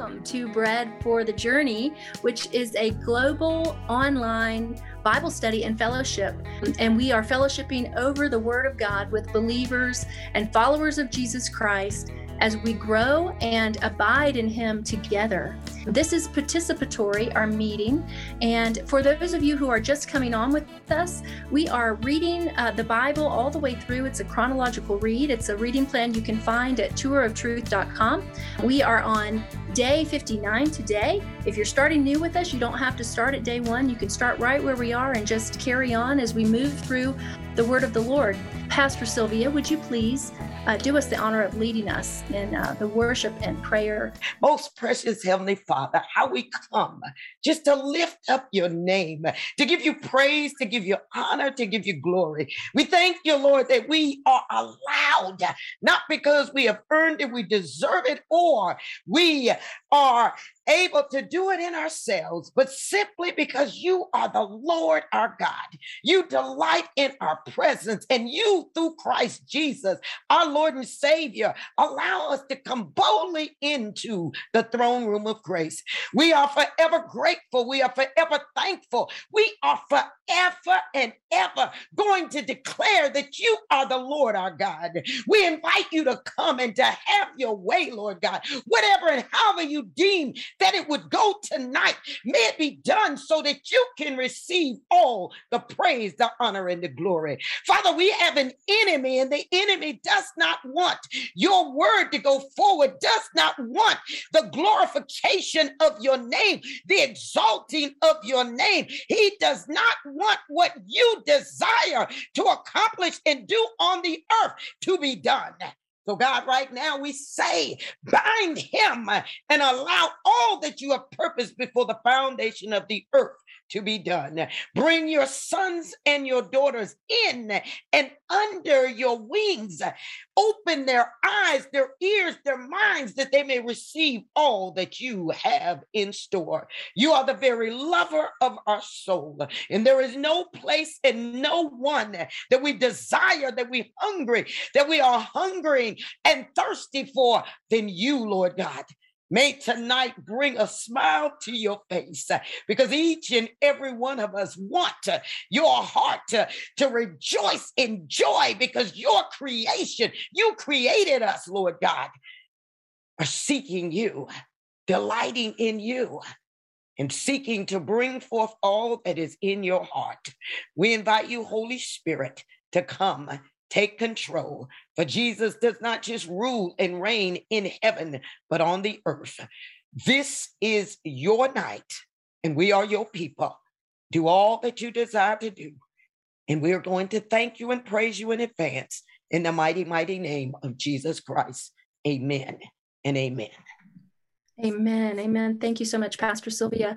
welcome to Bread for the Journey, which is a global online Bible study and fellowship. And we are fellowshipping over the Word of God with believers and followers of Jesus Christ as we grow and abide in Him together. This is participatory, our meeting. And for those of you who are just coming on with us, we are reading uh, the Bible all the way through. It's a chronological read, it's a reading plan you can find at touroftruth.com. We are on day 59 today. If you're starting new with us, you don't have to start at day one. You can start right where we are and just carry on as we move through the word of the Lord. Pastor Sylvia, would you please uh, do us the honor of leading us in uh, the worship and prayer? Most precious Heavenly Father, how we come just to lift up your name, to give you praise, to give you honor, to give you glory. We thank you, Lord, that we are allowed, not because we have earned it, we deserve it, or we are able to do it in ourselves, but simply because you are the Lord our God. You delight in our presence, and you, through Christ Jesus, our Lord and Savior, allow us to come boldly into the throne room of grace. We are forever grateful. We are forever thankful. We are forever and ever going to declare that you are the Lord our God. We invite you to come and to have your way, Lord God. Whatever and however you deem that it would go tonight. May it be done so that you can receive all the praise, the honor, and the glory. Father, we have an enemy, and the enemy does not want your word to go forward, does not want the glorification of your name, the exalting of your name. He does not want what you desire to accomplish and do on the earth to be done. So, God, right now we say, bind him and allow all that you have purposed before the foundation of the earth to be done. Bring your sons and your daughters in and under your wings. Open their eyes, their ears, their minds, that they may receive all that you have in store. You are the very lover of our soul. And there is no place and no one that we desire, that we hungry, that we are hungering and thirsty for than you, Lord God. May tonight bring a smile to your face uh, because each and every one of us want uh, your heart to, to rejoice in joy because your creation, you created us, Lord God, are seeking you, delighting in you, and seeking to bring forth all that is in your heart. We invite you, Holy Spirit, to come take control. For Jesus does not just rule and reign in heaven, but on the earth. This is your night, and we are your people. Do all that you desire to do. And we are going to thank you and praise you in advance in the mighty, mighty name of Jesus Christ. Amen and amen. Amen. Amen. Thank you so much, Pastor Sylvia.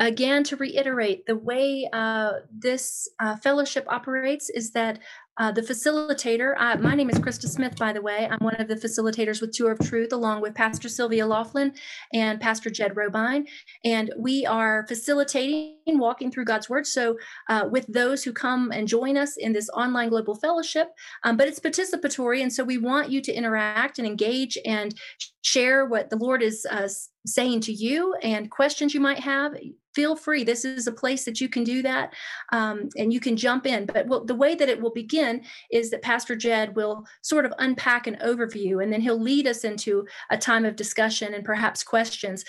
Again, to reiterate, the way uh, this uh, fellowship operates is that uh, the facilitator, uh, my name is Krista Smith, by the way. I'm one of the facilitators with Tour of Truth, along with Pastor Sylvia Laughlin and Pastor Jed Robine. And we are facilitating, walking through God's Word. So, uh, with those who come and join us in this online global fellowship, um, but it's participatory. And so, we want you to interact and engage and share what the Lord is uh, saying to you and questions you might have feel free this is a place that you can do that um, and you can jump in but well, the way that it will begin is that pastor jed will sort of unpack an overview and then he'll lead us into a time of discussion and perhaps questions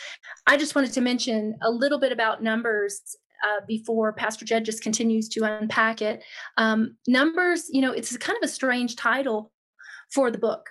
i just wanted to mention a little bit about numbers uh, before Pastor Jed just continues to unpack it. Um, numbers, you know, it's kind of a strange title for the book.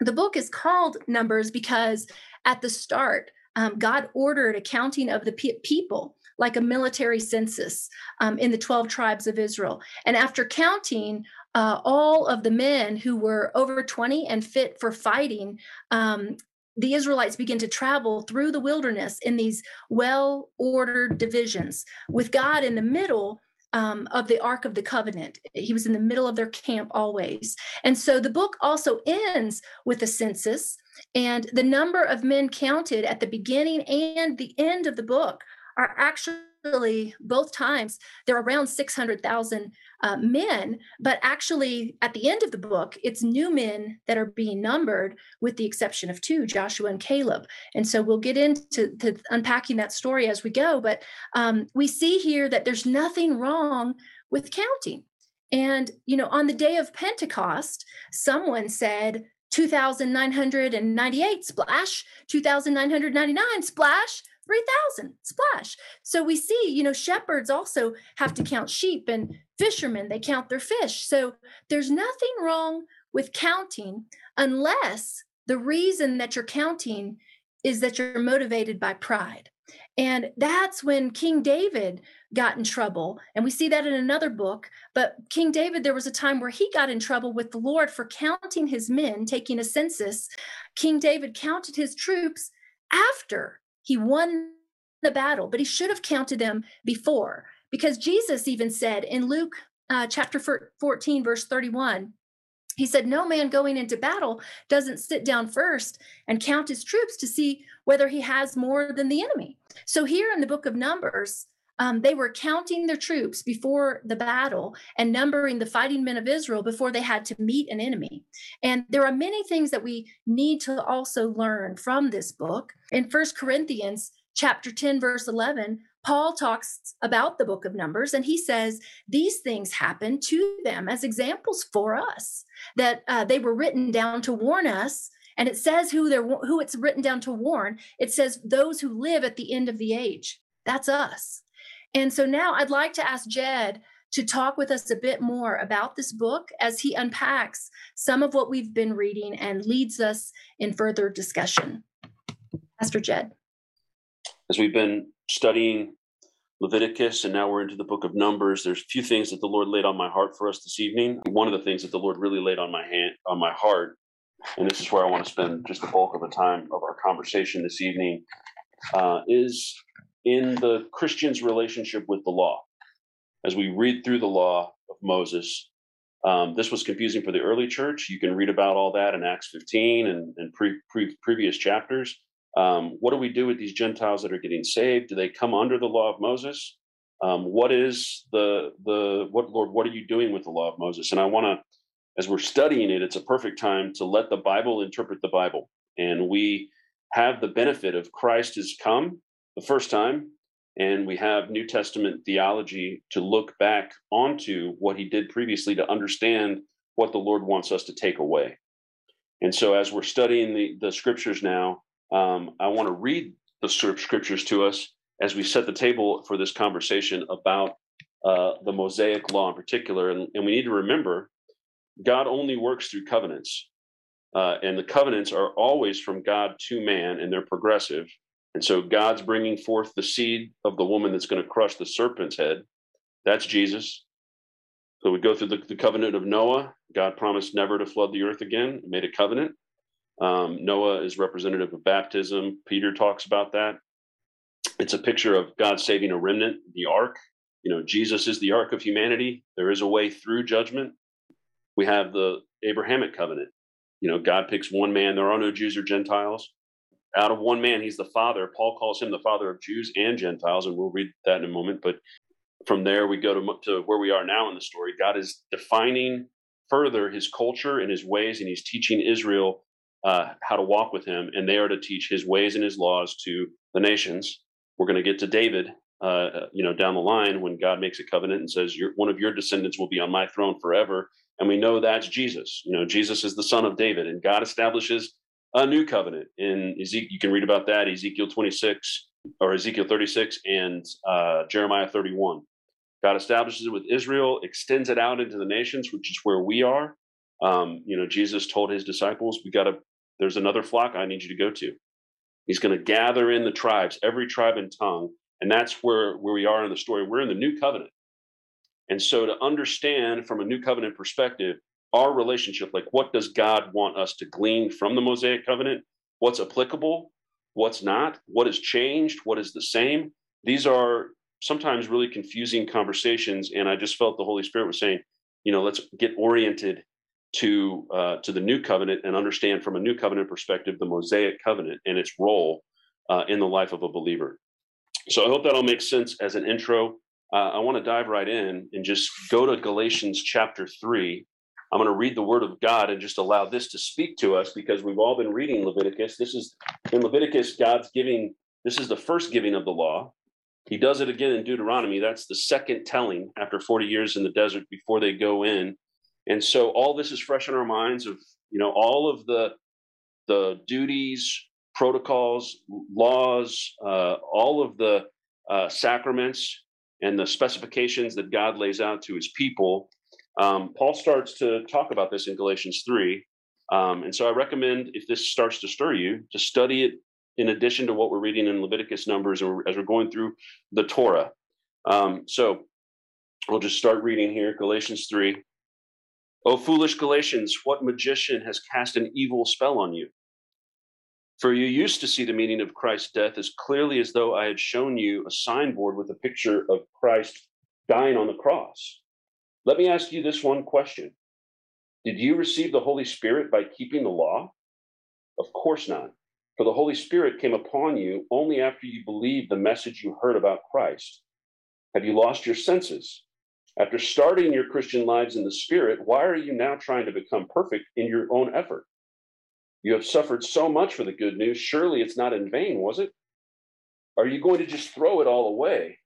The book is called Numbers because at the start, um, God ordered a counting of the pe- people like a military census um, in the 12 tribes of Israel. And after counting uh, all of the men who were over 20 and fit for fighting, um, the Israelites begin to travel through the wilderness in these well ordered divisions with God in the middle. Um, of the Ark of the Covenant. He was in the middle of their camp always. And so the book also ends with a census and the number of men counted at the beginning and the end of the book are actually both times they're around 600,000 uh, men, but actually at the end of the book, it's new men that are being numbered, with the exception of two, Joshua and Caleb. And so we'll get into unpacking that story as we go. But um, we see here that there's nothing wrong with counting. And, you know, on the day of Pentecost, someone said, 2,998 splash, 2,999 splash, 3,000 splash. So we see, you know, shepherds also have to count sheep and fishermen, they count their fish. So there's nothing wrong with counting unless the reason that you're counting is that you're motivated by pride. And that's when King David got in trouble. And we see that in another book. But King David, there was a time where he got in trouble with the Lord for counting his men, taking a census. King David counted his troops after he won the battle, but he should have counted them before. Because Jesus even said in Luke uh, chapter 14, verse 31, he said, No man going into battle doesn't sit down first and count his troops to see whether he has more than the enemy. So, here in the book of Numbers, um, they were counting their troops before the battle and numbering the fighting men of Israel before they had to meet an enemy. And there are many things that we need to also learn from this book. In First Corinthians chapter 10, verse 11, Paul talks about the book of Numbers and he says these things happened to them as examples for us, that uh, they were written down to warn us. And it says who they're who it's written down to warn. It says those who live at the end of the age. That's us. And so now I'd like to ask Jed to talk with us a bit more about this book as he unpacks some of what we've been reading and leads us in further discussion. Pastor Jed. As we've been studying Leviticus, and now we're into the book of Numbers. There's a few things that the Lord laid on my heart for us this evening. One of the things that the Lord really laid on my hand, on my heart, and this is where I want to spend just the bulk of the time of our conversation this evening, uh, is in the Christian's relationship with the law. As we read through the law of Moses, um, this was confusing for the early church. You can read about all that in Acts 15 and, and pre, pre, previous chapters. Um, what do we do with these Gentiles that are getting saved? Do they come under the law of Moses? Um, what is the the what Lord? What are you doing with the law of Moses? And I want to, as we're studying it, it's a perfect time to let the Bible interpret the Bible. And we have the benefit of Christ has come the first time, and we have New Testament theology to look back onto what he did previously to understand what the Lord wants us to take away. And so, as we're studying the, the scriptures now, um, I want to read the scriptures to us as we set the table for this conversation about uh, the Mosaic law in particular. And, and, we need to remember God only works through covenants. Uh, and the covenants are always from God to man, and they're progressive. And so God's bringing forth the seed of the woman that's going to crush the serpent's head. That's Jesus. So we go through the, the covenant of Noah. God promised never to flood the earth again, made a covenant. Um, Noah is representative of baptism. Peter talks about that. It's a picture of God saving a remnant, the ark. You know, Jesus is the ark of humanity. There is a way through judgment. We have the Abrahamic covenant. You know, God picks one man. There are no Jews or Gentiles out of one man, he's the father. Paul calls him the father of Jews and Gentiles, and we'll read that in a moment. But from there, we go to, to where we are now in the story. God is defining further his culture and his ways, and he's teaching Israel uh, how to walk with him, and they are to teach his ways and his laws to the nations. We're going to get to David, uh, you know, down the line when God makes a covenant and says, "One of your descendants will be on my throne forever," and we know that's Jesus. You know, Jesus is the son of David, and God establishes a new covenant in Ezekiel. You can read about that Ezekiel 26 or Ezekiel 36 and uh, Jeremiah 31. God establishes it with Israel, extends it out into the nations, which is where we are. Um, you know, Jesus told his disciples, "We got to. There's another flock I need you to go to." He's going to gather in the tribes, every tribe and tongue, and that's where where we are in the story. We're in the new covenant, and so to understand from a new covenant perspective, our relationship like what does god want us to glean from the mosaic covenant? What's applicable? What's not? What has changed? What is the same? These are sometimes really confusing conversations and i just felt the holy spirit was saying you know let's get oriented to uh, to the new covenant and understand from a new covenant perspective the mosaic covenant and its role uh, in the life of a believer. So I hope that all makes sense as an intro. Uh, I want to dive right in and just go to Galatians chapter 3. I'm going to read the word of God and just allow this to speak to us because we've all been reading Leviticus. This is in Leviticus, God's giving, this is the first giving of the law. He does it again in Deuteronomy. That's the second telling after 40 years in the desert before they go in. And so all this is fresh in our minds of, you know, all of the the duties, protocols, laws, uh, all of the uh, sacraments and the specifications that God lays out to his people. Um, Paul starts to talk about this in Galatians 3. Um, and so I recommend, if this starts to stir you, to study it in addition to what we're reading in Leviticus Numbers as we're going through the Torah. Um, so we'll just start reading here Galatians 3. O foolish Galatians, what magician has cast an evil spell on you? For you used to see the meaning of Christ's death as clearly as though I had shown you a signboard with a picture of Christ dying on the cross. Let me ask you this one question Did you receive the Holy Spirit by keeping the law? Of course not. For the Holy Spirit came upon you only after you believed the message you heard about Christ. Have you lost your senses? After starting your Christian lives in the Spirit, why are you now trying to become perfect in your own effort? You have suffered so much for the good news. Surely it's not in vain, was it? Are you going to just throw it all away?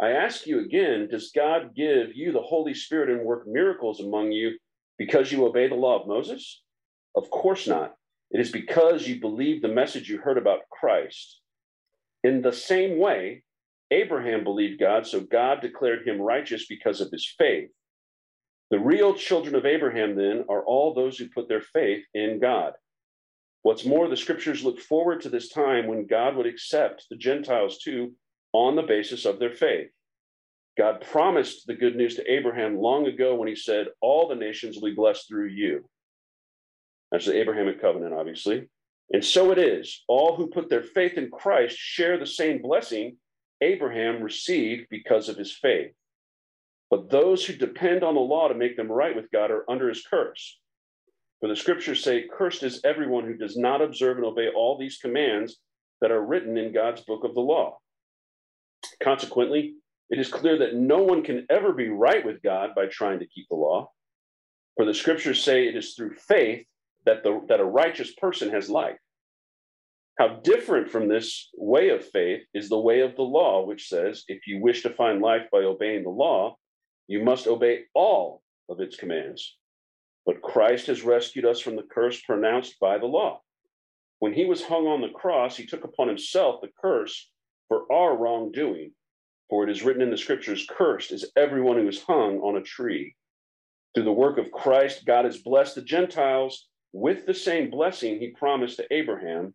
I ask you again Does God give you the Holy Spirit and work miracles among you because you obey the law of Moses? Of course not. It is because you believe the message you heard about Christ. In the same way, Abraham believed God, so God declared him righteous because of his faith. The real children of Abraham, then, are all those who put their faith in God. What's more, the scriptures look forward to this time when God would accept the Gentiles too on the basis of their faith. God promised the good news to Abraham long ago when he said, All the nations will be blessed through you. That's the Abrahamic covenant, obviously. And so it is. All who put their faith in Christ share the same blessing Abraham received because of his faith. But those who depend on the law to make them right with God are under his curse. For the scriptures say, Cursed is everyone who does not observe and obey all these commands that are written in God's book of the law. Consequently, it is clear that no one can ever be right with God by trying to keep the law. For the scriptures say it is through faith that, the, that a righteous person has life. How different from this way of faith is the way of the law, which says, if you wish to find life by obeying the law, you must obey all of its commands. But Christ has rescued us from the curse pronounced by the law. When he was hung on the cross, he took upon himself the curse for our wrongdoing. For it is written in the scriptures, Cursed is everyone who is hung on a tree. Through the work of Christ, God has blessed the Gentiles with the same blessing he promised to Abraham,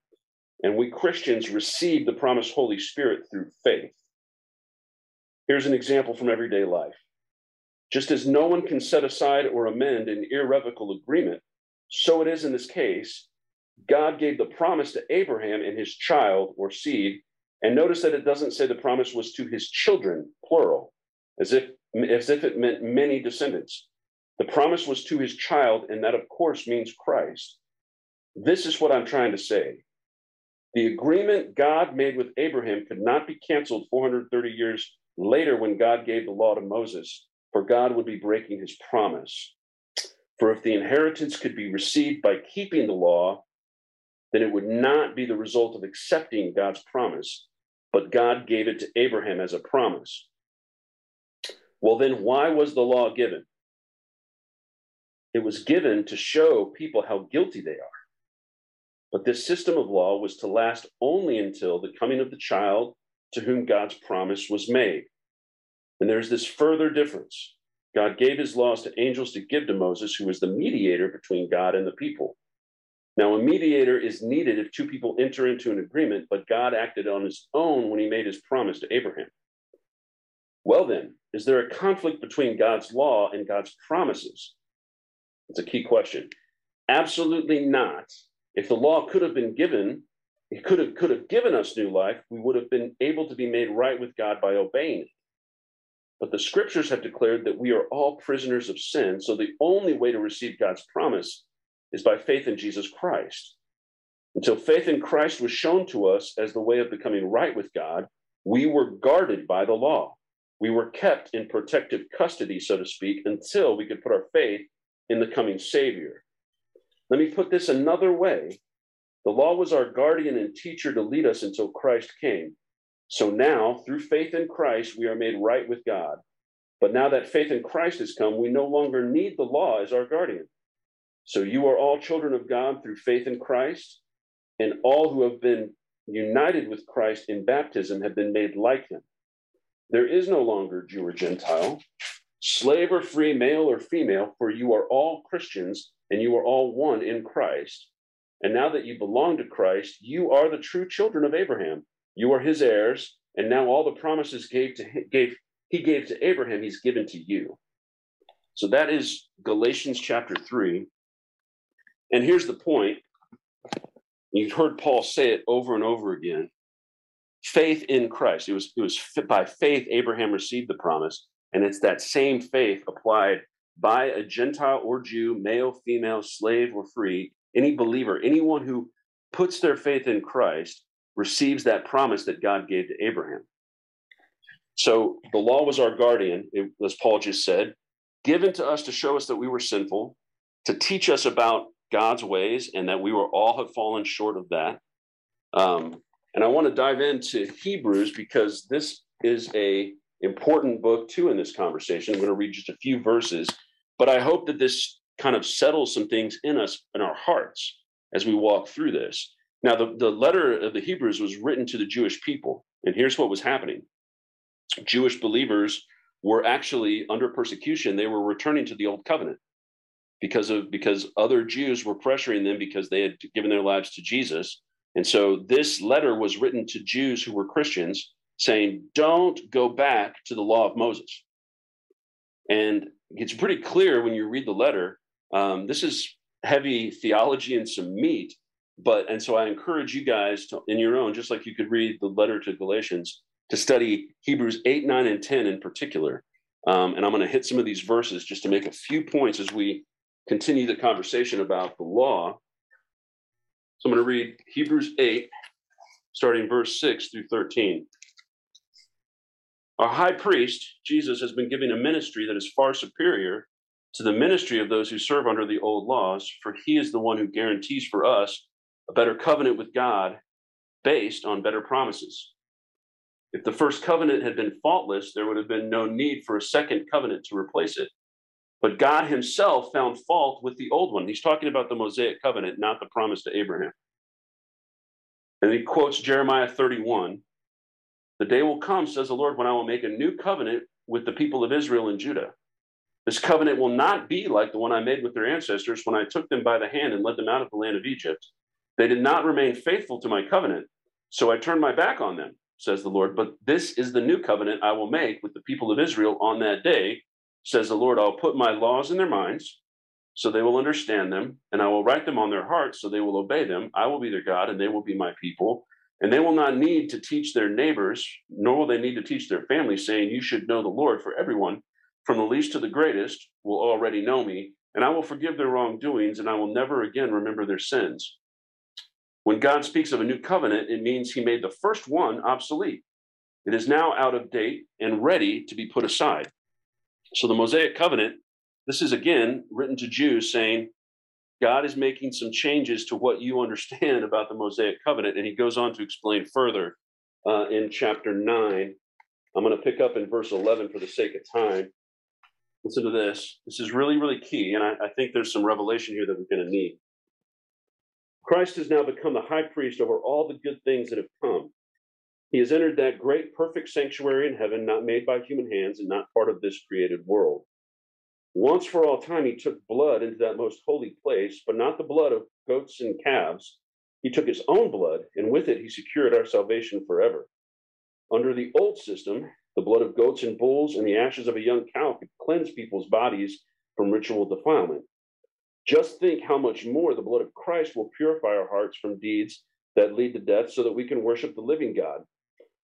and we Christians receive the promised Holy Spirit through faith. Here's an example from everyday life. Just as no one can set aside or amend an irrevocable agreement, so it is in this case. God gave the promise to Abraham and his child or seed. And notice that it doesn't say the promise was to his children, plural, as if, as if it meant many descendants. The promise was to his child, and that, of course, means Christ. This is what I'm trying to say. The agreement God made with Abraham could not be canceled 430 years later when God gave the law to Moses for God would be breaking his promise. For if the inheritance could be received by keeping the law, then it would not be the result of accepting God's promise, but God gave it to Abraham as a promise. Well, then why was the law given? It was given to show people how guilty they are. But this system of law was to last only until the coming of the child to whom God's promise was made. And there's this further difference. God gave his laws to angels to give to Moses, who was the mediator between God and the people. Now, a mediator is needed if two people enter into an agreement, but God acted on his own when he made his promise to Abraham. Well, then, is there a conflict between God's law and God's promises? It's a key question. Absolutely not. If the law could have been given, it could have, could have given us new life, we would have been able to be made right with God by obeying it. But the scriptures have declared that we are all prisoners of sin. So the only way to receive God's promise is by faith in Jesus Christ. Until faith in Christ was shown to us as the way of becoming right with God, we were guarded by the law. We were kept in protective custody, so to speak, until we could put our faith in the coming Savior. Let me put this another way the law was our guardian and teacher to lead us until Christ came. So now, through faith in Christ, we are made right with God. But now that faith in Christ has come, we no longer need the law as our guardian. So you are all children of God through faith in Christ, and all who have been united with Christ in baptism have been made like him. There is no longer Jew or Gentile, slave or free, male or female, for you are all Christians and you are all one in Christ. And now that you belong to Christ, you are the true children of Abraham. You are his heirs, and now all the promises gave to gave he gave to Abraham, he's given to you. So that is Galatians chapter 3. And here's the point. You've heard Paul say it over and over again. Faith in Christ. It was, it was by faith Abraham received the promise. And it's that same faith applied by a Gentile or Jew, male, female, slave, or free, any believer, anyone who puts their faith in Christ receives that promise that God gave to Abraham. So the law was our guardian, as Paul just said, given to us to show us that we were sinful, to teach us about God's ways, and that we were all have fallen short of that. Um, and I want to dive into Hebrews because this is a important book too in this conversation. I'm going to read just a few verses, but I hope that this kind of settles some things in us in our hearts as we walk through this. Now, the, the letter of the Hebrews was written to the Jewish people, and here's what was happening Jewish believers were actually under persecution. They were returning to the old covenant because of because other Jews were pressuring them because they had given their lives to Jesus. And so this letter was written to Jews who were Christians saying, don't go back to the law of Moses. And it's pretty clear when you read the letter. Um, this is heavy theology and some meat, but and so I encourage you guys to, in your own, just like you could read the letter to Galatians, to study Hebrews 8, 9, and 10 in particular. Um, and I'm going to hit some of these verses just to make a few points as we continue the conversation about the law. So I'm going to read Hebrews 8, starting verse 6 through 13. Our high priest, Jesus, has been given a ministry that is far superior to the ministry of those who serve under the old laws, for he is the one who guarantees for us a better covenant with God based on better promises. If the first covenant had been faultless, there would have been no need for a second covenant to replace it. But God himself found fault with the old one. He's talking about the Mosaic covenant, not the promise to Abraham. And he quotes Jeremiah 31 The day will come, says the Lord, when I will make a new covenant with the people of Israel and Judah. This covenant will not be like the one I made with their ancestors when I took them by the hand and led them out of the land of Egypt. They did not remain faithful to my covenant, so I turned my back on them says the Lord. But this is the new covenant I will make with the people of Israel on that day, says the Lord. I'll put my laws in their minds so they will understand them, and I will write them on their hearts so they will obey them. I will be their God, and they will be my people. And they will not need to teach their neighbors, nor will they need to teach their families, saying, You should know the Lord, for everyone, from the least to the greatest, will already know me, and I will forgive their wrongdoings, and I will never again remember their sins. When God speaks of a new covenant, it means he made the first one obsolete. It is now out of date and ready to be put aside. So the Mosaic covenant, this is again written to Jews saying, God is making some changes to what you understand about the Mosaic covenant. And he goes on to explain further uh, in chapter 9. I'm going to pick up in verse 11 for the sake of time. Listen to this. This is really, really key. And I, I think there's some revelation here that we're going to need. Christ has now become the high priest over all the good things that have come. He has entered that great, perfect sanctuary in heaven, not made by human hands and not part of this created world. Once for all time, he took blood into that most holy place, but not the blood of goats and calves. He took his own blood, and with it, he secured our salvation forever. Under the old system, the blood of goats and bulls and the ashes of a young cow could cleanse people's bodies from ritual defilement. Just think how much more the blood of Christ will purify our hearts from deeds that lead to death so that we can worship the living God.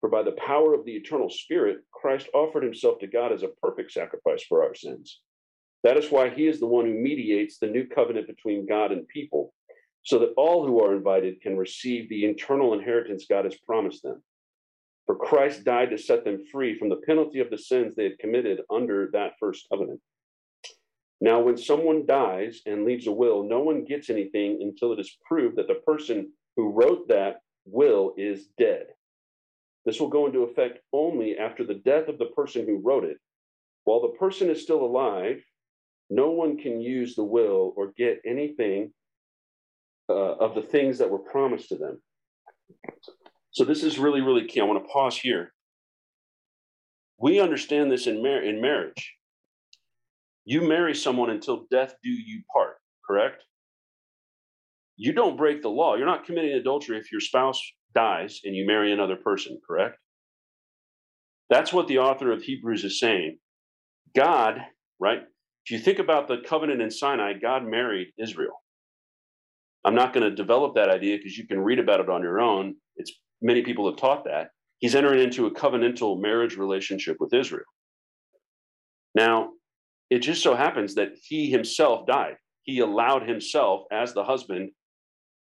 For by the power of the eternal Spirit, Christ offered himself to God as a perfect sacrifice for our sins. That is why he is the one who mediates the new covenant between God and people, so that all who are invited can receive the eternal inheritance God has promised them. For Christ died to set them free from the penalty of the sins they had committed under that first covenant. Now, when someone dies and leaves a will, no one gets anything until it is proved that the person who wrote that will is dead. This will go into effect only after the death of the person who wrote it. While the person is still alive, no one can use the will or get anything uh, of the things that were promised to them. So this is really, really key. I want to pause here. We understand this in, mar- in marriage. You marry someone until death do you part, correct? You don't break the law. You're not committing adultery if your spouse dies and you marry another person, correct? That's what the author of Hebrews is saying. God, right? If you think about the covenant in Sinai, God married Israel. I'm not going to develop that idea because you can read about it on your own. It's many people have taught that. He's entering into a covenantal marriage relationship with Israel. Now, it just so happens that he himself died. He allowed himself, as the husband,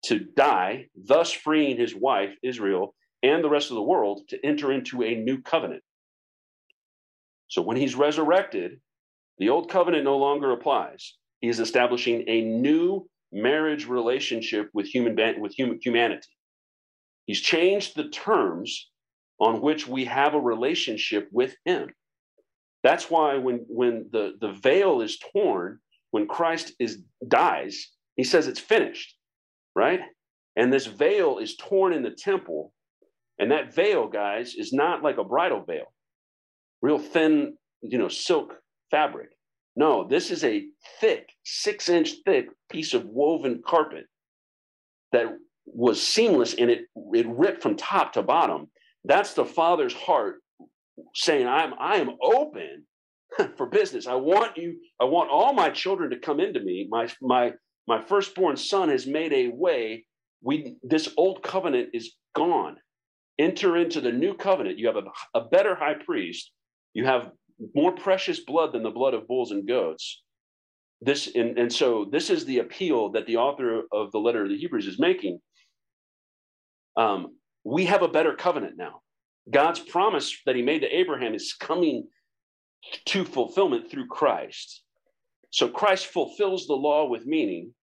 to die, thus freeing his wife, Israel, and the rest of the world to enter into a new covenant. So when he's resurrected, the old covenant no longer applies. He is establishing a new marriage relationship with human with human, humanity. He's changed the terms on which we have a relationship with him. That's why when when the, the veil is torn, when Christ is dies, he says it's finished, right? And this veil is torn in the temple. And that veil, guys, is not like a bridal veil, real thin, you know, silk fabric. No, this is a thick, six inch thick piece of woven carpet that was seamless and it, it ripped from top to bottom. That's the Father's heart saying, I'm I am open for business. I want you, I want all my children to come into me. My my my firstborn son has made a way. We this old covenant is gone. Enter into the new covenant. You have a, a better high priest. You have more precious blood than the blood of bulls and goats. This and, and so this is the appeal that the author of the letter of the Hebrews is making. Um, we have a better covenant now. God's promise that he made to Abraham is coming to fulfillment through Christ. So Christ fulfills the law with meaning,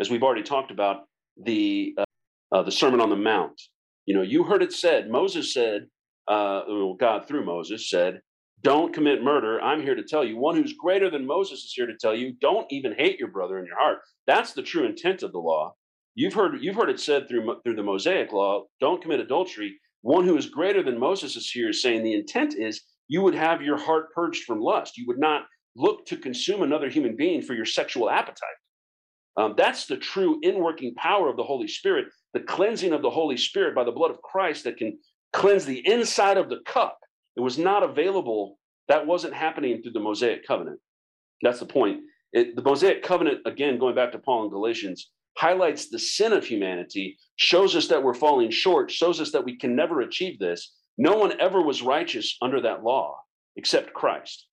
as we've already talked about the uh, uh, the Sermon on the Mount. You know, you heard it said. Moses said, uh, well, God through Moses said, "Don't commit murder." I'm here to tell you, one who's greater than Moses is here to tell you, don't even hate your brother in your heart. That's the true intent of the law. You've heard you've heard it said through through the Mosaic law, "Don't commit adultery." One who is greater than Moses is here saying the intent is you would have your heart purged from lust. You would not look to consume another human being for your sexual appetite. Um, that's the true inworking power of the Holy Spirit, the cleansing of the Holy Spirit by the blood of Christ that can cleanse the inside of the cup. It was not available. That wasn't happening through the Mosaic covenant. That's the point. It, the Mosaic covenant, again, going back to Paul in Galatians, highlights the sin of humanity, shows us that we're falling short, shows us that we can never achieve this. No one ever was righteous under that law except Christ.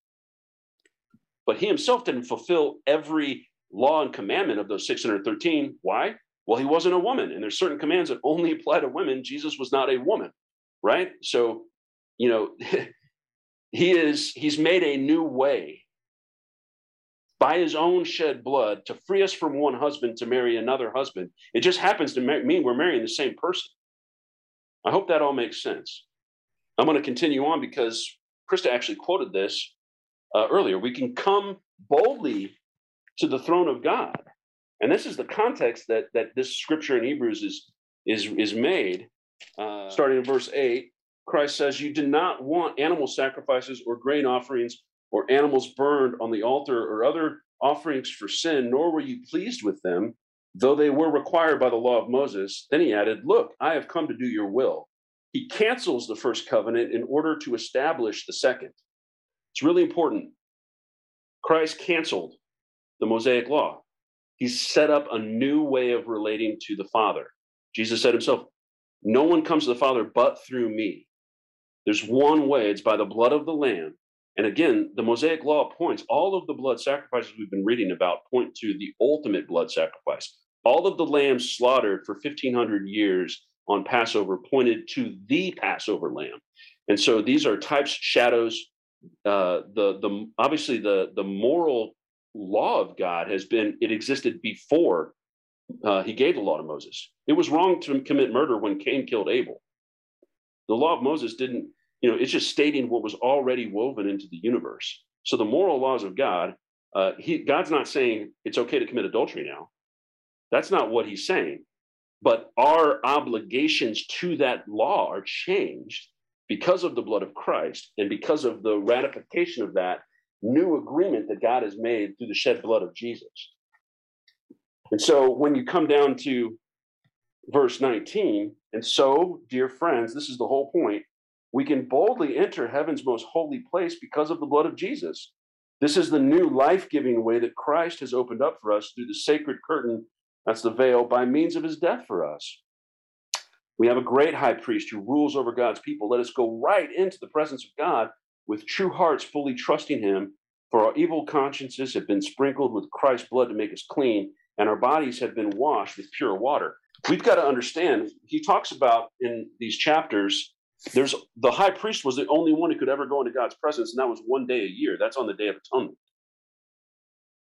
But he himself didn't fulfill every law and commandment of those 613. Why? Well, he wasn't a woman, and there's certain commands that only apply to women. Jesus was not a woman, right? So, you know, he is he's made a new way by his own shed blood to free us from one husband to marry another husband. It just happens to mean we're marrying the same person. I hope that all makes sense. I'm going to continue on because Krista actually quoted this uh, earlier. We can come boldly to the throne of God. And this is the context that, that this scripture in Hebrews is, is, is made. Uh, starting in verse 8, Christ says, You do not want animal sacrifices or grain offerings or animals burned on the altar or other offerings for sin, nor were you pleased with them, though they were required by the law of Moses. Then he added, Look, I have come to do your will. He cancels the first covenant in order to establish the second. It's really important. Christ canceled the Mosaic law. He set up a new way of relating to the Father. Jesus said himself, No one comes to the Father but through me. There's one way, it's by the blood of the Lamb and again, the Mosaic Law points, all of the blood sacrifices we've been reading about point to the ultimate blood sacrifice. All of the lambs slaughtered for 1500 years on Passover pointed to the Passover lamb. And so these are types, shadows. Uh, the the obviously the the moral law of God has been it existed before uh, he gave the law to Moses. It was wrong to commit murder when Cain killed Abel. The law of Moses didn't, you know, it's just stating what was already woven into the universe. So the moral laws of God, uh, he, God's not saying it's okay to commit adultery now. That's not what he's saying. But our obligations to that law are changed because of the blood of Christ and because of the ratification of that new agreement that God has made through the shed blood of Jesus. And so when you come down to verse 19, and so, dear friends, this is the whole point. We can boldly enter heaven's most holy place because of the blood of Jesus. This is the new life giving way that Christ has opened up for us through the sacred curtain, that's the veil, by means of his death for us. We have a great high priest who rules over God's people. Let us go right into the presence of God with true hearts, fully trusting him. For our evil consciences have been sprinkled with Christ's blood to make us clean, and our bodies have been washed with pure water. We've got to understand, he talks about in these chapters, there's the high priest was the only one who could ever go into God's presence, and that was one day a year. That's on the Day of Atonement.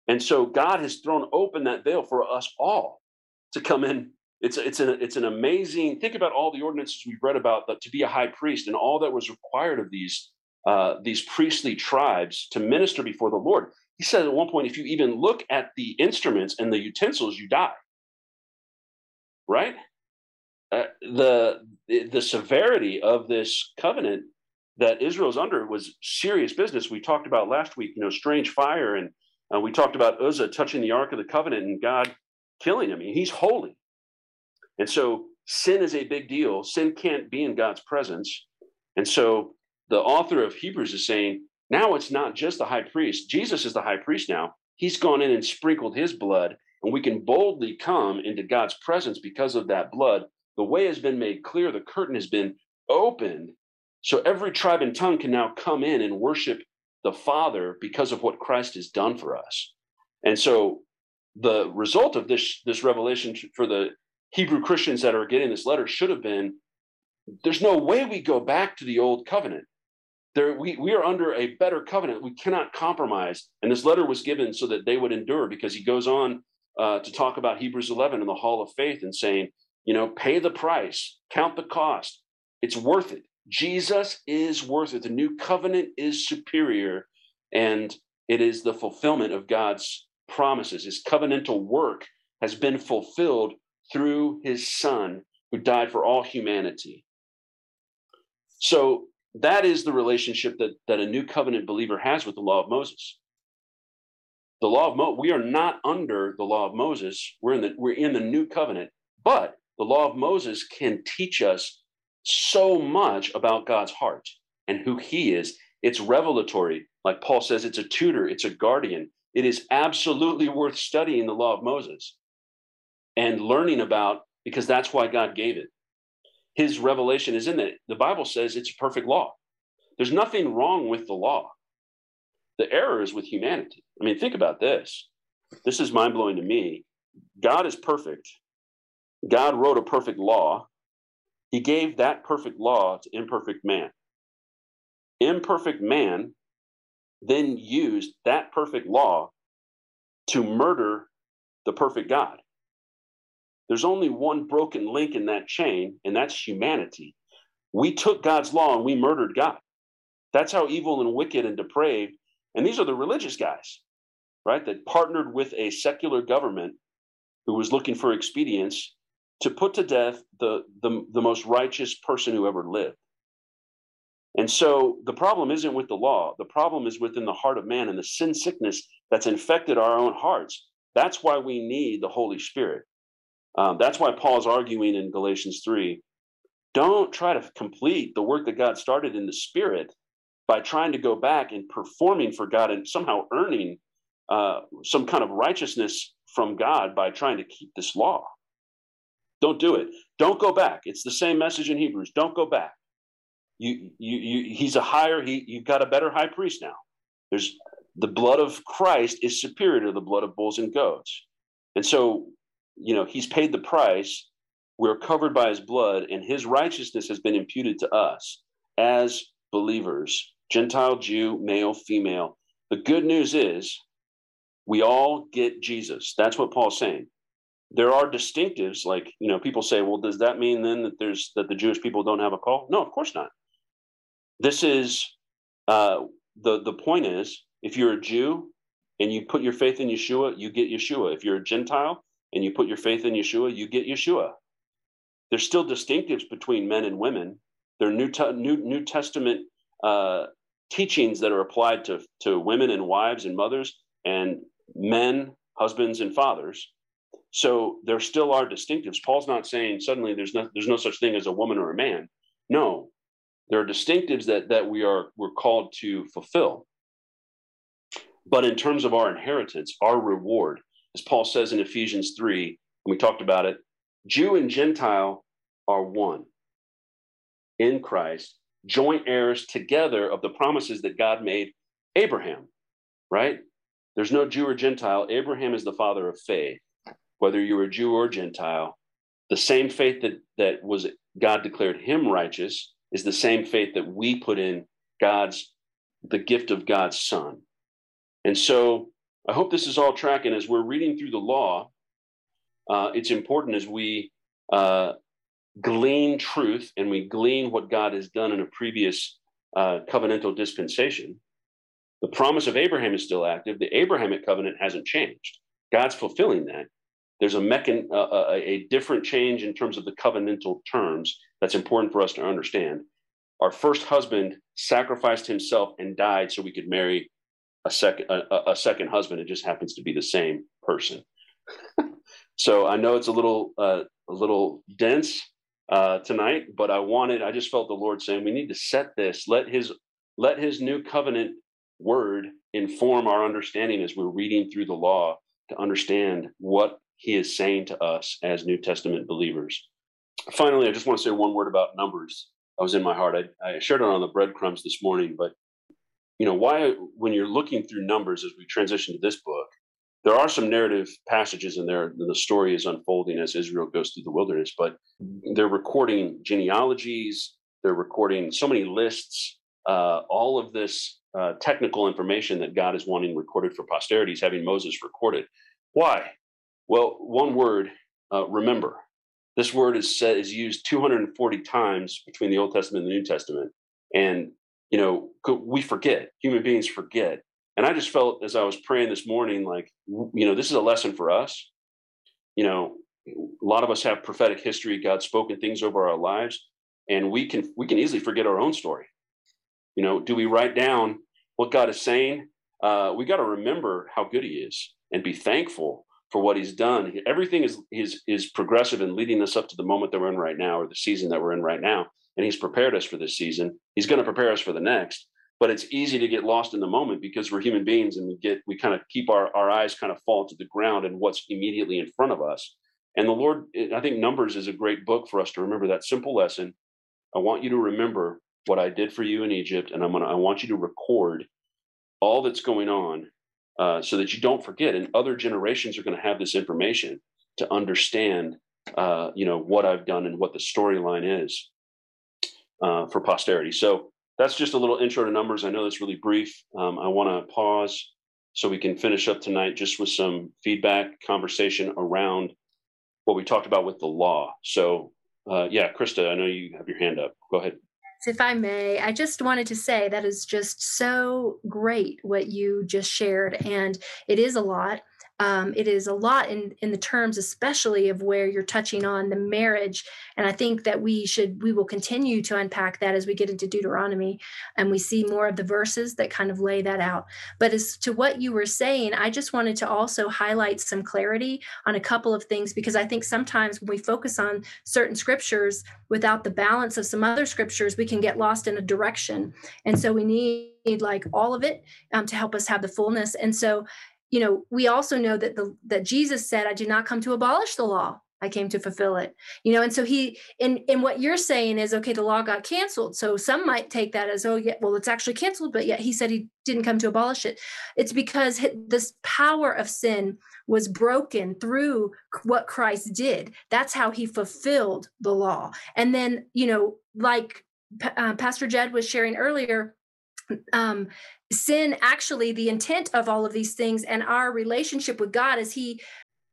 And so God has thrown open that veil for us all to come in. It's it's an it's an amazing. Think about all the ordinances we've read about that to be a high priest and all that was required of these uh, these priestly tribes to minister before the Lord. He said at one point, if you even look at the instruments and the utensils, you die. Right? Uh, the the severity of this covenant that Israel's under was serious business. We talked about last week, you know, strange fire, and uh, we talked about Uzzah touching the Ark of the Covenant and God killing him. He's holy, and so sin is a big deal. Sin can't be in God's presence, and so the author of Hebrews is saying now it's not just the high priest. Jesus is the high priest now. He's gone in and sprinkled his blood, and we can boldly come into God's presence because of that blood. The way has been made clear, the curtain has been opened. So every tribe and tongue can now come in and worship the Father because of what Christ has done for us. And so the result of this, this revelation for the Hebrew Christians that are getting this letter should have been there's no way we go back to the old covenant. There, we, we are under a better covenant. We cannot compromise. And this letter was given so that they would endure because he goes on uh, to talk about Hebrews 11 in the hall of faith and saying, you know, pay the price, count the cost. It's worth it. Jesus is worth it. The new covenant is superior and it is the fulfillment of God's promises. His covenantal work has been fulfilled through his son who died for all humanity. So that is the relationship that, that a new covenant believer has with the law of Moses. The law of Mo- we are not under the law of Moses. We're in the we're in the new covenant, but the law of Moses can teach us so much about God's heart and who he is. It's revelatory. Like Paul says, it's a tutor, it's a guardian. It is absolutely worth studying the law of Moses and learning about because that's why God gave it his revelation is in it. The Bible says it's a perfect law. There's nothing wrong with the law. The error is with humanity. I mean, think about this. This is mind blowing to me. God is perfect. God wrote a perfect law. He gave that perfect law to imperfect man. Imperfect man then used that perfect law to murder the perfect God. There's only one broken link in that chain, and that's humanity. We took God's law and we murdered God. That's how evil and wicked and depraved, and these are the religious guys, right, that partnered with a secular government who was looking for expedience to put to death the, the, the most righteous person who ever lived. And so the problem isn't with the law. The problem is within the heart of man and the sin sickness that's infected our own hearts. That's why we need the Holy Spirit. Um, that's why Paul's arguing in Galatians 3 don't try to complete the work that God started in the spirit by trying to go back and performing for God and somehow earning uh, some kind of righteousness from God by trying to keep this law. Don't do it. Don't go back. It's the same message in Hebrews. Don't go back. You, you, you, he's a higher. He, you've got a better high priest now. There's the blood of Christ is superior to the blood of bulls and goats, and so you know he's paid the price we're covered by his blood, and his righteousness has been imputed to us as believers Gentile, Jew, male, female. The good news is we all get Jesus. That's what Paul's saying. There are distinctives, like, you know, people say, well, does that mean then that there's that the Jewish people don't have a call? No, of course not. This is uh, the the point is if you're a Jew and you put your faith in Yeshua, you get Yeshua. If you're a Gentile and you put your faith in Yeshua, you get Yeshua. There's still distinctives between men and women. There are New, New, New Testament uh, teachings that are applied to, to women and wives and mothers and men, husbands, and fathers. So there still are distinctives. Paul's not saying suddenly there's no, there's no such thing as a woman or a man. No, there are distinctives that, that we are we're called to fulfill. But in terms of our inheritance, our reward, as Paul says in Ephesians 3, and we talked about it, Jew and Gentile are one in Christ, joint heirs together of the promises that God made Abraham, right? There's no Jew or Gentile. Abraham is the father of faith. Whether you're a Jew or Gentile, the same faith that, that was God declared him righteous is the same faith that we put in God's, the gift of God's son. And so I hope this is all tracking as we're reading through the law. Uh, it's important as we uh, glean truth and we glean what God has done in a previous uh, covenantal dispensation. The promise of Abraham is still active. The Abrahamic covenant hasn't changed. God's fulfilling that. There's a, mechan- a, a different change in terms of the covenantal terms that's important for us to understand. Our first husband sacrificed himself and died so we could marry a second a, a second husband. It just happens to be the same person. so I know it's a little uh, a little dense uh, tonight, but I wanted I just felt the Lord saying we need to set this. Let His let His new covenant word inform our understanding as we're reading through the law to understand what He is saying to us as New Testament believers. Finally, I just want to say one word about numbers. I was in my heart. I, I shared it on the breadcrumbs this morning, but you know why when you're looking through numbers as we transition to this book there are some narrative passages in there the story is unfolding as israel goes through the wilderness but they're recording genealogies they're recording so many lists uh, all of this uh, technical information that god is wanting recorded for posterity is having moses recorded why? Well one word uh, remember. This word is said is used 240 times between the old testament and the new testament and you know, we forget. Human beings forget. And I just felt as I was praying this morning, like, you know, this is a lesson for us. You know, a lot of us have prophetic history, God's spoken things over our lives, and we can we can easily forget our own story. You know, do we write down what God is saying? Uh, we got to remember how good He is and be thankful for what He's done. Everything is is is progressive and leading us up to the moment that we're in right now, or the season that we're in right now and he's prepared us for this season. He's going to prepare us for the next. But it's easy to get lost in the moment because we're human beings and we get we kind of keep our, our eyes kind of fall to the ground and what's immediately in front of us. And the Lord, I think Numbers is a great book for us to remember that simple lesson. I want you to remember what I did for you in Egypt, and I'm gonna I want you to record all that's going on uh, so that you don't forget. And other generations are going to have this information to understand, uh, you know, what I've done and what the storyline is uh, for posterity. So that's just a little intro to numbers. I know that's really brief. Um, I want to pause so we can finish up tonight just with some feedback conversation around what we talked about with the law. So, uh, yeah, Krista, I know you have your hand up. Go ahead. If I may, I just wanted to say that is just so great what you just shared. And it is a lot um, it is a lot in in the terms especially of where you're touching on the marriage. And i think that we should we will continue to unpack that as we get into deuteronomy and we see more of the verses that kind of lay that out. But as to what you were saying i just wanted to also highlight some clarity on a couple of things because i think sometimes when we focus on certain scriptures without the balance of some other scriptures we can get lost in a direction. And so we need like all of it um, to help us have the fullness. And so you know we also know that the that jesus said i did not come to abolish the law I came to fulfill it. You know, and so he in in what you're saying is okay, the law got canceled. So some might take that as, oh yeah, well, it's actually canceled, but yet he said he didn't come to abolish it. It's because this power of sin was broken through what Christ did. That's how he fulfilled the law. And then, you know, like uh, Pastor Jed was sharing earlier, um, sin actually the intent of all of these things and our relationship with God as he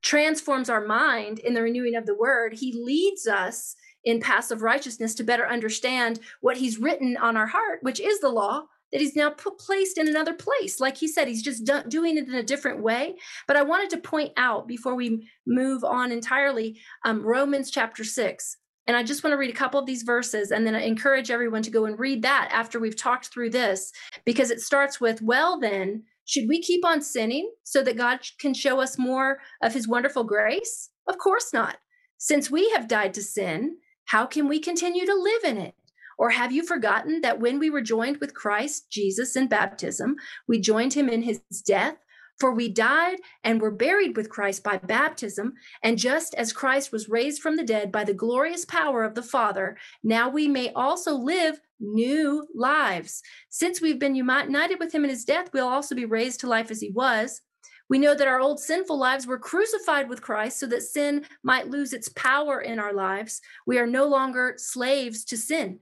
transforms our mind in the renewing of the word, he leads us in paths of righteousness to better understand what he's written on our heart, which is the law that he's now put, placed in another place. Like he said, he's just do, doing it in a different way. But I wanted to point out before we move on entirely um, Romans chapter 6. And I just want to read a couple of these verses and then I encourage everyone to go and read that after we've talked through this, because it starts with, Well, then, should we keep on sinning so that God can show us more of his wonderful grace? Of course not. Since we have died to sin, how can we continue to live in it? Or have you forgotten that when we were joined with Christ Jesus in baptism, we joined him in his death? For we died and were buried with Christ by baptism, and just as Christ was raised from the dead by the glorious power of the Father, now we may also live new lives. Since we've been united with him in his death, we'll also be raised to life as he was. We know that our old sinful lives were crucified with Christ so that sin might lose its power in our lives. We are no longer slaves to sin.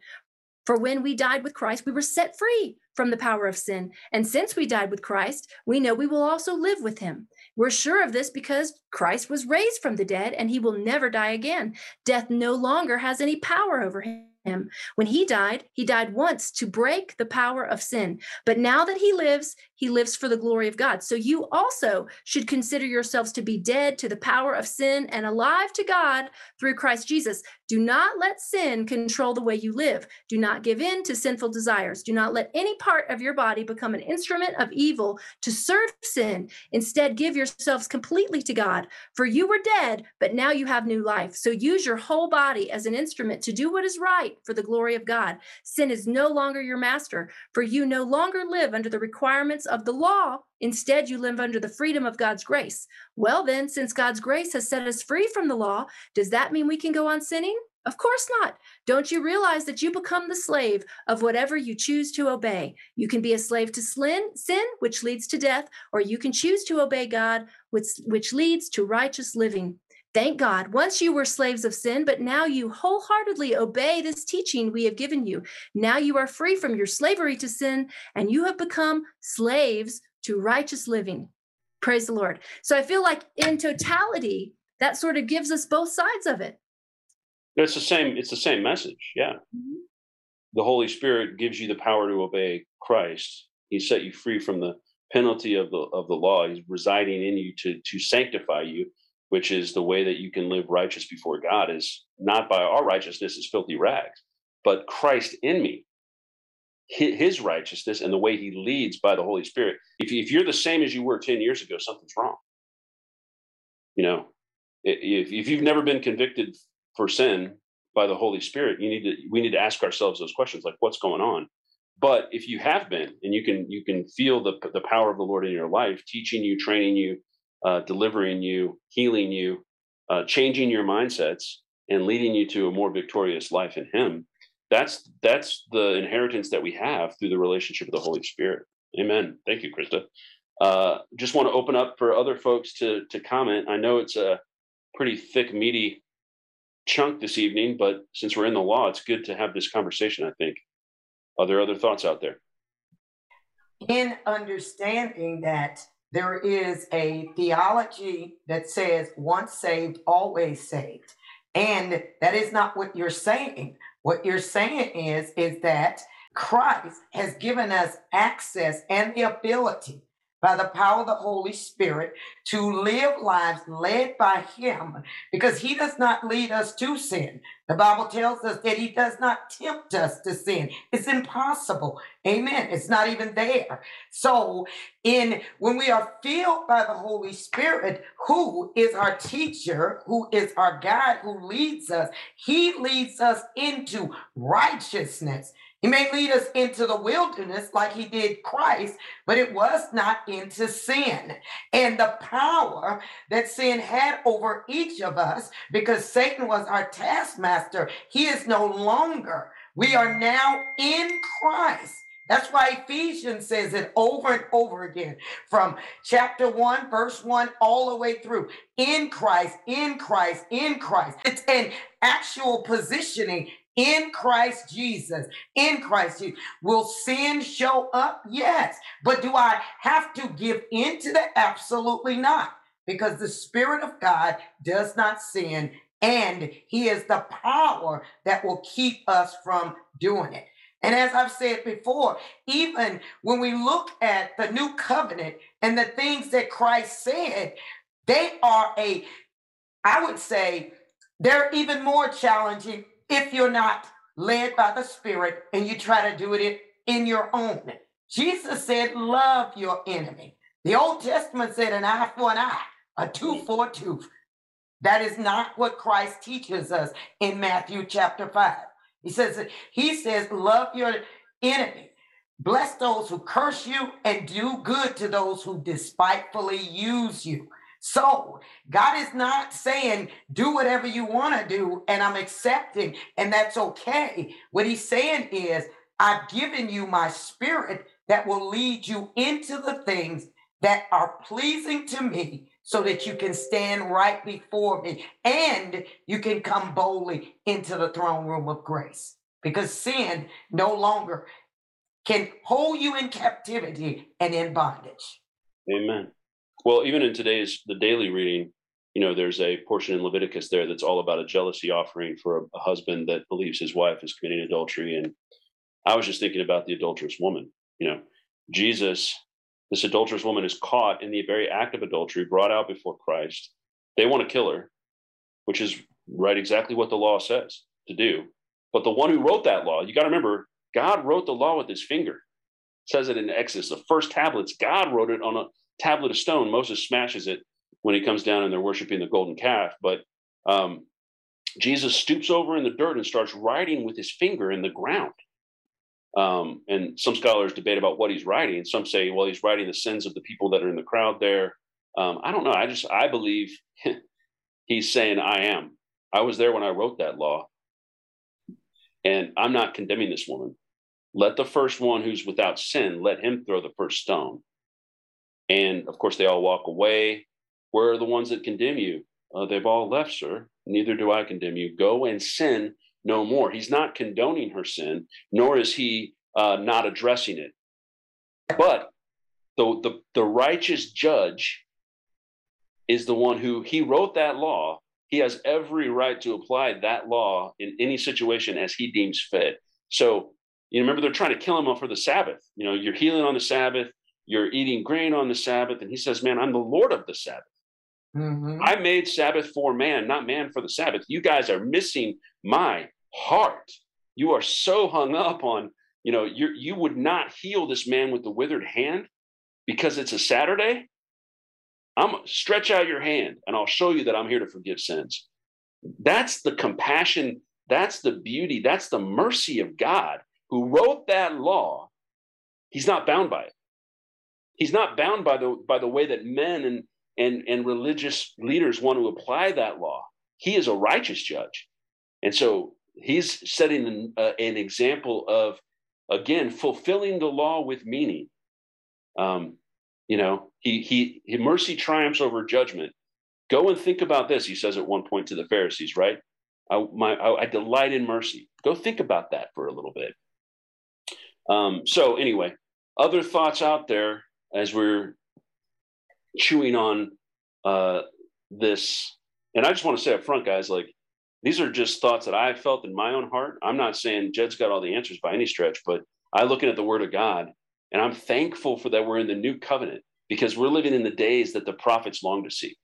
For when we died with Christ, we were set free from the power of sin. And since we died with Christ, we know we will also live with him. We're sure of this because Christ was raised from the dead and he will never die again. Death no longer has any power over him him. When he died, he died once to break the power of sin. But now that he lives, he lives for the glory of God. So you also should consider yourselves to be dead to the power of sin and alive to God through Christ Jesus. Do not let sin control the way you live. Do not give in to sinful desires. Do not let any part of your body become an instrument of evil to serve sin. Instead, give yourselves completely to God. For you were dead, but now you have new life. So use your whole body as an instrument to do what is right for the glory of God. Sin is no longer your master, for you no longer live under the requirements of the law. Instead, you live under the freedom of God's grace. Well, then, since God's grace has set us free from the law, does that mean we can go on sinning? Of course not. Don't you realize that you become the slave of whatever you choose to obey? You can be a slave to sin, which leads to death, or you can choose to obey God, which, which leads to righteous living. Thank God. Once you were slaves of sin, but now you wholeheartedly obey this teaching we have given you. Now you are free from your slavery to sin and you have become slaves to righteous living. Praise the Lord. So I feel like in totality, that sort of gives us both sides of it. It's the same, it's the same message. Yeah. Mm-hmm. The Holy Spirit gives you the power to obey Christ. He set you free from the penalty of the of the law. He's residing in you to to sanctify you which is the way that you can live righteous before God, is not by our righteousness as filthy rags, but Christ in me, his righteousness and the way he leads by the Holy Spirit. If, if you're the same as you were 10 years ago, something's wrong. You know, if, if you've never been convicted for sin by the Holy Spirit, you need to, we need to ask ourselves those questions like, what's going on? But if you have been, and you can, you can feel the, the power of the Lord in your life, teaching you, training you, uh, delivering you, healing you, uh, changing your mindsets, and leading you to a more victorious life in Him. That's that's the inheritance that we have through the relationship of the Holy Spirit. Amen. Thank you, Krista. Uh, just want to open up for other folks to to comment. I know it's a pretty thick, meaty chunk this evening, but since we're in the law, it's good to have this conversation. I think. Are there other thoughts out there? In understanding that there is a theology that says once saved, always saved. And that is not what you're saying. What you're saying is, is that Christ has given us access and the ability by the power of the Holy Spirit to live lives led by Him because He does not lead us to sin. The Bible tells us that He does not tempt us to sin. It's impossible. Amen. It's not even there. So, in when we are filled by the Holy Spirit, who is our teacher, who is our guide, who leads us, He leads us into righteousness He may lead us into the wilderness like he did Christ, but it was not into sin. And the power that sin had over each of us, because Satan was our taskmaster, he is no longer. We are now in Christ. That's why Ephesians says it over and over again from chapter 1, verse 1, all the way through. In Christ, in Christ, in Christ. It's an actual positioning in Christ Jesus. In Christ Jesus. Will sin show up? Yes. But do I have to give in to that? Absolutely not. Because the Spirit of God does not sin, and He is the power that will keep us from doing it. And as I've said before, even when we look at the new covenant and the things that Christ said, they are a, I would say, they're even more challenging if you're not led by the Spirit and you try to do it in your own. Jesus said, Love your enemy. The Old Testament said, An eye for an eye, a tooth for a tooth. That is not what Christ teaches us in Matthew chapter 5. He says, He says, Love your enemy. Bless those who curse you and do good to those who despitefully use you. So God is not saying do whatever you want to do and I'm accepting and that's okay. What he's saying is I've given you my spirit that will lead you into the things that are pleasing to me so that you can stand right before me and you can come boldly into the throne room of grace because sin no longer can hold you in captivity and in bondage. Amen. Well, even in today's the daily reading, you know, there's a portion in Leviticus there that's all about a jealousy offering for a, a husband that believes his wife is committing adultery. And I was just thinking about the adulterous woman. You know, Jesus, this adulterous woman is caught in the very act of adultery, brought out before Christ. They want to kill her, which is right exactly what the law says to do. But the one who wrote that law, you got to remember, God wrote the law with his finger. It says it in Exodus, the first tablets, God wrote it on a tablet of stone. Moses smashes it when he comes down and they're worshiping the golden calf. But um, Jesus stoops over in the dirt and starts writing with his finger in the ground. Um, and some scholars debate about what he's writing. Some say, well, he's writing the sins of the people that are in the crowd there. Um, I don't know. I just I believe he's saying, "I am." I was there when I wrote that law, and I'm not condemning this woman. Let the first one who's without sin let him throw the first stone. And of course, they all walk away. Where are the ones that condemn you? Uh, they've all left, sir. Neither do I condemn you. Go and sin no more. He's not condoning her sin, nor is he uh, not addressing it. But the, the, the righteous judge is the one who he wrote that law. He has every right to apply that law in any situation as he deems fit. So, you remember they're trying to kill him for the Sabbath. You know, you're healing on the Sabbath you're eating grain on the Sabbath. And he says, Man, I'm the Lord of the Sabbath. Mm-hmm. I made Sabbath for man, not man for the Sabbath. You guys are missing my heart. You are so hung up on, you know, you you would not heal this man with the withered hand because it's a Saturday. I'm stretch out your hand and I'll show you that I'm here to forgive sins. That's the compassion, that's the beauty, that's the mercy of God who wrote that law. He's not bound by it he's not bound by the by the way that men and and and religious leaders want to apply that law. He is a righteous judge, and so he's setting an, uh, an example of again fulfilling the law with meaning. Um, you know, he, he he mercy triumphs over judgment. Go and think about this. He says at one point to the Pharisees, right? I, my, I, I delight in mercy. Go think about that for a little bit. Um, so anyway, other thoughts out there as we're chewing on uh, this. And I just want to say up front, guys, like these are just thoughts that I felt in my own heart. I'm not saying Jed's got all the answers by any stretch, but I looking at the Word of God, and I'm thankful for that we're in the new covenant because we're living in the days that the prophets long to see.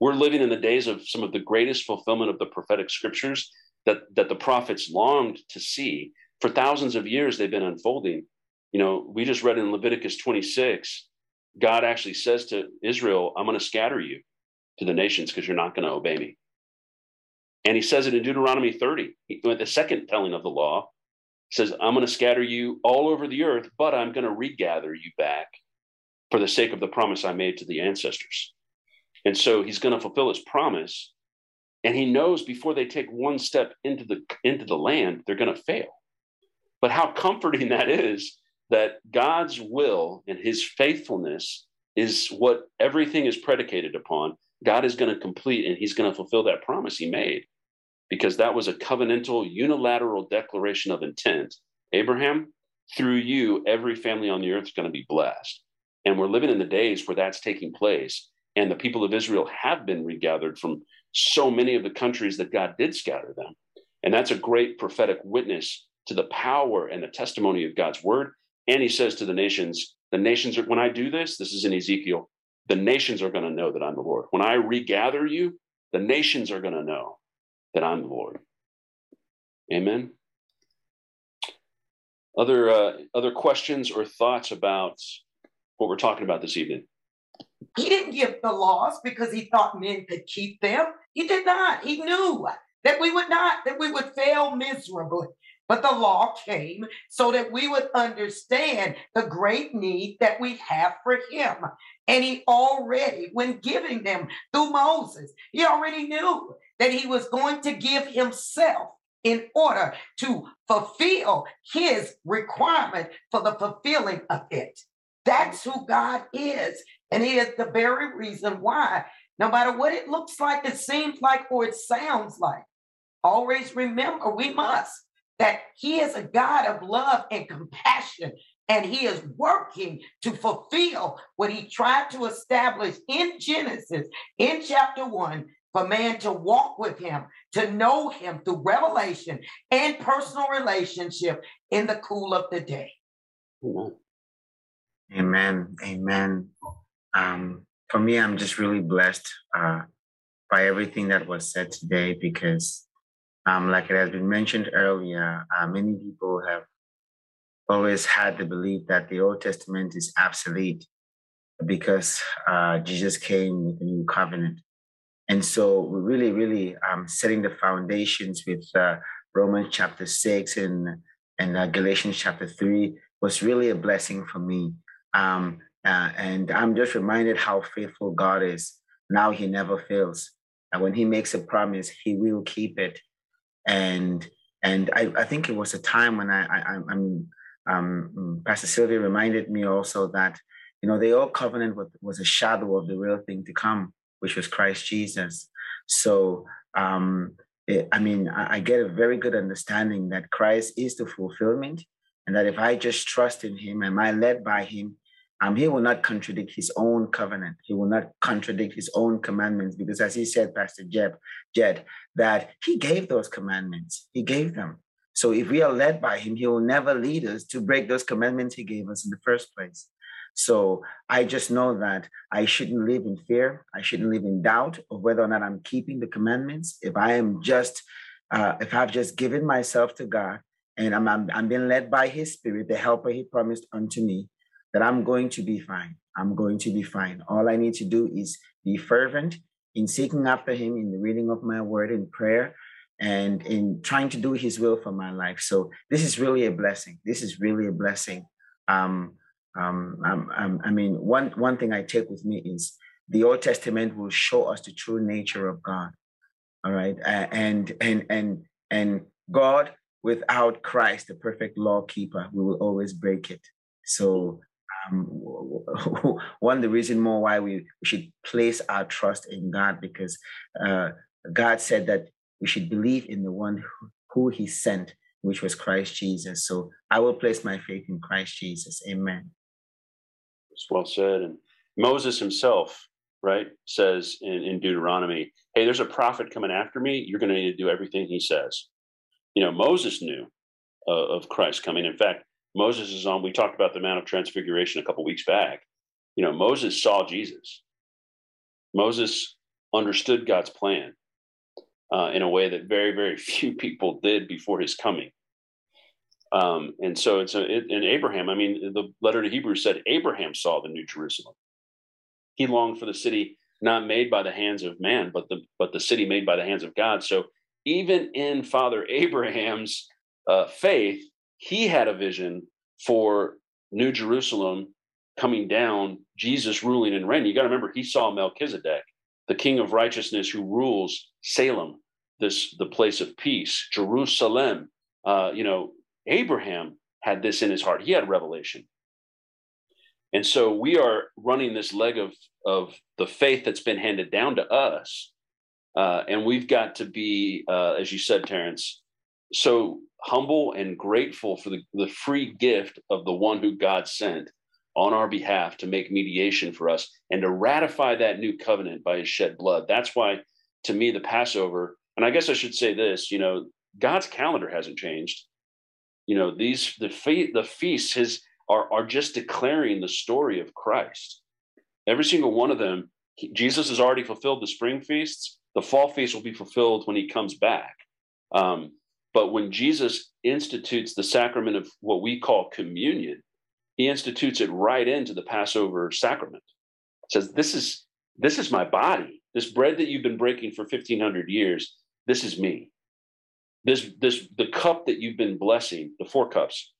We're living in the days of some of the greatest fulfillment of the prophetic scriptures that, that the prophets longed to see. For thousands of years, they've been unfolding. You know, we just read in Leviticus 26, God actually says to Israel, I'm going to scatter you to the nations because you're not going to obey me. And he says it in Deuteronomy 30, the second telling of the law. says, I'm going to scatter you all over the earth, but I'm going to regather you back for the sake of the promise I made to the ancestors. And so he's going to fulfill his promise. And he knows before they take one step into the into the land, they're going to fail. But how comforting that is that God's will and his faithfulness is what everything is predicated upon. God is going to complete and he's going to fulfill that promise he made because that was a covenantal, unilateral declaration of intent. Abraham, through you, every family on the earth is going to be blessed. And we're living in the days where that's taking place. And the people of Israel have been regathered from so many of the countries that God did scatter them. And that's a great prophetic witness to the power and the testimony of God's word. And he says to the nations, the nations are, when I do this, this is in Ezekiel, the nations are going to know that I'm the Lord. When I regather you, the nations are going to know that I'm the Lord. Amen. Other uh, other questions or thoughts about what we're talking about this evening? He didn't give the laws because he thought men could keep them. He did not. He knew that we would not, that we would fail miserably. But the law came so that we would understand the great need that we have for him. And he already, when giving them through Moses, he already knew that he was going to give himself in order to fulfill his requirement for the fulfilling of it. That's who God is. And he is the very reason why, no matter what it looks like, it seems like, or it sounds like, always remember we must that he is a God of love and compassion. And he is working to fulfill what he tried to establish in Genesis in chapter one for man to walk with him, to know him through revelation and personal relationship in the cool of the day. Amen. Amen. Um, for me, I'm just really blessed uh, by everything that was said today because, um, like it has been mentioned earlier, uh, many people have always had the belief that the Old Testament is obsolete because uh, Jesus came with a new covenant. And so we're really, really um, setting the foundations with uh, Romans chapter 6 and, and uh, Galatians chapter 3 was really a blessing for me. Um, uh, and I'm just reminded how faithful God is. Now he never fails. And when he makes a promise, he will keep it. And and I, I think it was a time when I, I am um, Pastor Sylvia reminded me also that you know the old covenant was, was a shadow of the real thing to come, which was Christ Jesus. So um, it, I mean, I, I get a very good understanding that Christ is the fulfillment, and that if I just trust in Him, am I led by Him? Um, he will not contradict his own covenant. He will not contradict his own commandments because, as he said, Pastor Jeb, Jed, that he gave those commandments. He gave them. So if we are led by him, he will never lead us to break those commandments he gave us in the first place. So I just know that I shouldn't live in fear. I shouldn't live in doubt of whether or not I'm keeping the commandments. If I am just, uh, if I've just given myself to God and I'm, I'm, I'm being led by his spirit, the helper he promised unto me, that I'm going to be fine. I'm going to be fine. All I need to do is be fervent in seeking after Him in the reading of my word in prayer and in trying to do His will for my life. So this is really a blessing. This is really a blessing. Um, um, um, um, I mean, one one thing I take with me is the Old Testament will show us the true nature of God. All right, uh, and and and and God without Christ, the perfect law keeper, we will always break it. So um, one the reason more why we, should place our trust in God because uh, God said that we should believe in the one who, who He sent, which was Christ Jesus. So I will place my faith in Christ Jesus. Amen. It's well said. And Moses himself, right, says in, in Deuteronomy, "Hey, there's a prophet coming after me. You're going to need to do everything he says." You know, Moses knew uh, of Christ coming. In fact, Moses is on, we talked about the Mount of Transfiguration a couple weeks back. You know, Moses saw Jesus. Moses understood God's plan uh, in a way that very, very few people did before his coming. Um, and so it's a, it, and Abraham, I mean, the letter to Hebrews said Abraham saw the new Jerusalem. He longed for the city not made by the hands of man, but the but the city made by the hands of God. So even in Father Abraham's uh, faith, he had a vision for New Jerusalem coming down, Jesus ruling and reigning. You got to remember, he saw Melchizedek, the king of righteousness who rules Salem, this the place of peace, Jerusalem. Uh, you know, Abraham had this in his heart. He had revelation. And so we are running this leg of, of the faith that's been handed down to us. Uh, and we've got to be, uh, as you said, Terrence, so humble and grateful for the, the free gift of the one who God sent on our behalf to make mediation for us and to ratify that new covenant by his shed blood. That's why, to me, the Passover, and I guess I should say this, you know, God's calendar hasn't changed. You know, these the fe- the feasts his are are just declaring the story of Christ. Every single one of them, he, Jesus has already fulfilled the spring feasts. The fall feast will be fulfilled when he comes back. Um, but when Jesus institutes the sacrament of what we call communion, he institutes it right into the Passover sacrament. says, This is this is my body. This bread that you've been breaking for 1500 years, this is me. This this the cup that you've been blessing, the four cups,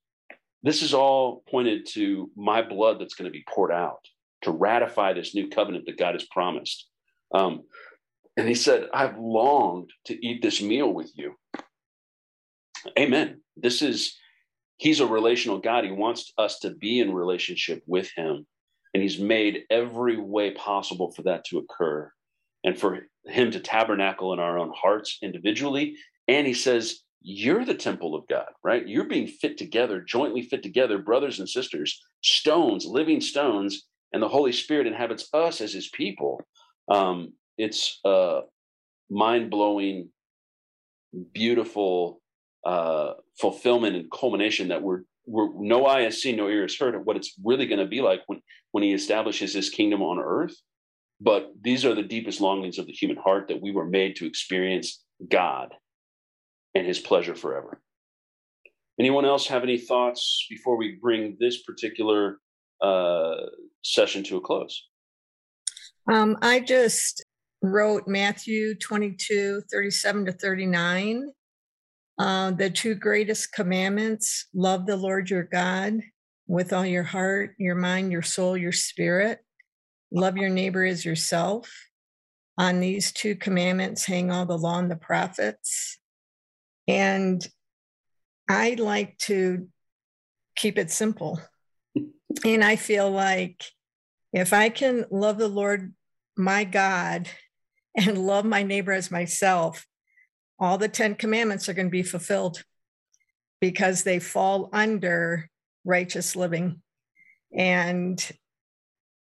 this is all pointed to my blood that's going to be poured out to ratify this new covenant that God has promised. Um, and he said, I've longed to eat this meal with you. Amen. This is he's a relational God. He wants us to be in relationship with him. And he's made every way possible for that to occur and for him to tabernacle in our own hearts individually. And he says, You're the temple of God, right? You're being fit together, jointly fit together, brothers and sisters, stones, living stones, and the Holy Spirit inhabits us as his people. Um, it's a mind blowing, beautiful uh, fulfillment and culmination that we're, we're no eye has seen, no ear has heard of what it's really going to be like when when he establishes his kingdom on earth. But these are the deepest longings of the human heart that we were made to experience God and his pleasure forever. Anyone else have any thoughts before we bring this particular uh, session to a close? Um, I just wrote Matthew 22, 37 to 39. Uh, the two greatest commandments love the Lord your God with all your heart, your mind, your soul, your spirit. Love your neighbor as yourself. On these two commandments hang all the law and the prophets. And I like to keep it simple. And I feel like if I can love the Lord my God and love my neighbor as myself, all the 10 commandments are going to be fulfilled because they fall under righteous living. And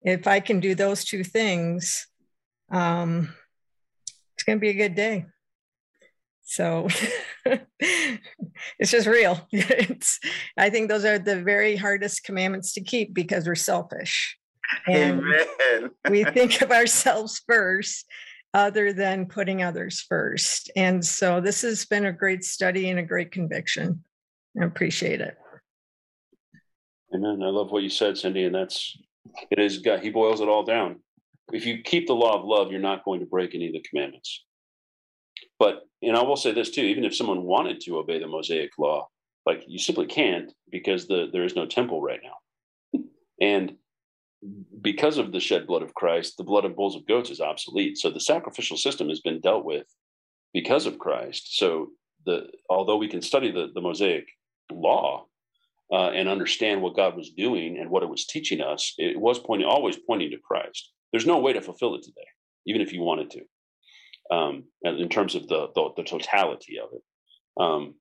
if I can do those two things, um, it's going to be a good day. So it's just real. It's, I think those are the very hardest commandments to keep because we're selfish. And Amen. we think of ourselves first other than putting others first. And so this has been a great study and a great conviction. I appreciate it. Amen. I love what you said, Cindy, and that's it is God. He boils it all down. If you keep the law of love, you're not going to break any of the commandments. But and I will say this too: even if someone wanted to obey the Mosaic law, like you simply can't because the there is no temple right now, and because of the shed blood of Christ, the blood of bulls of goats is obsolete. So the sacrificial system has been dealt with because of Christ. So the although we can study the, the Mosaic law uh, and understand what God was doing and what it was teaching us, it was pointing always pointing to Christ. There's no way to fulfill it today, even if you wanted to. Um, in terms of the, the, the totality of it. Um,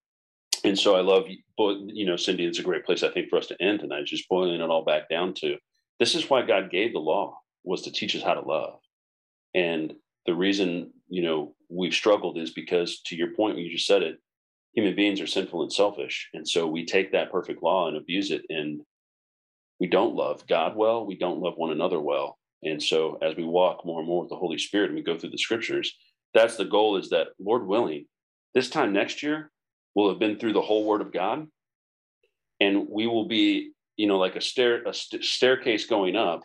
and so I love, you know, Cindy, it's a great place I think for us to end tonight, just boiling it all back down to this is why God gave the law was to teach us how to love. And the reason, you know, we've struggled is because to your point, you just said it, human beings are sinful and selfish. And so we take that perfect law and abuse it. And we don't love God well. We don't love one another well. And so as we walk more and more with the Holy Spirit and we go through the scriptures, that's the goal is that, Lord willing, this time next year, we'll have been through the whole word of God and we will be you know, like a stair a st- staircase going up,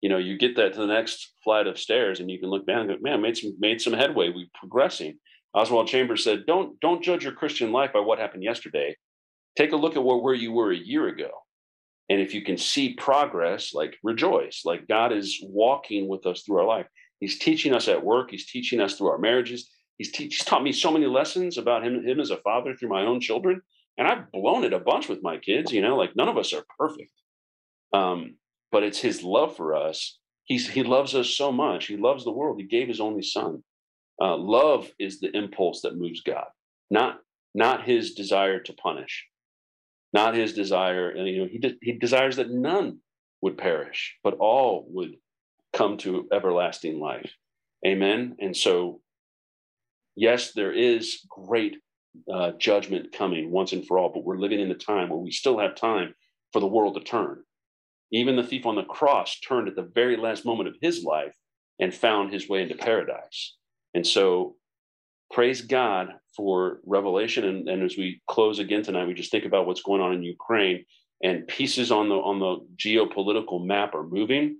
you know, you get that to the next flight of stairs, and you can look down and go, "Man, made some made some headway. We're progressing." Oswald Chambers said, "Don't don't judge your Christian life by what happened yesterday. Take a look at where, where you were a year ago. And if you can see progress, like rejoice, like God is walking with us through our life. He's teaching us at work. He's teaching us through our marriages. He's, te- he's taught me so many lessons about him, him as a father through my own children. And I've blown it a bunch with my kids, you know, like none of us are perfect. Um, but it's his love for us. He's, he loves us so much. He loves the world. He gave his only son. Uh, love is the impulse that moves God, not, not his desire to punish, not his desire. And, you know, he, de- he desires that none would perish, but all would come to everlasting life. Amen. And so, yes, there is great uh, judgment coming once and for all, but we're living in a time where we still have time for the world to turn. Even the thief on the cross turned at the very last moment of his life and found his way into paradise. And so, praise God for revelation. And, and as we close again tonight, we just think about what's going on in Ukraine and pieces on the on the geopolitical map are moving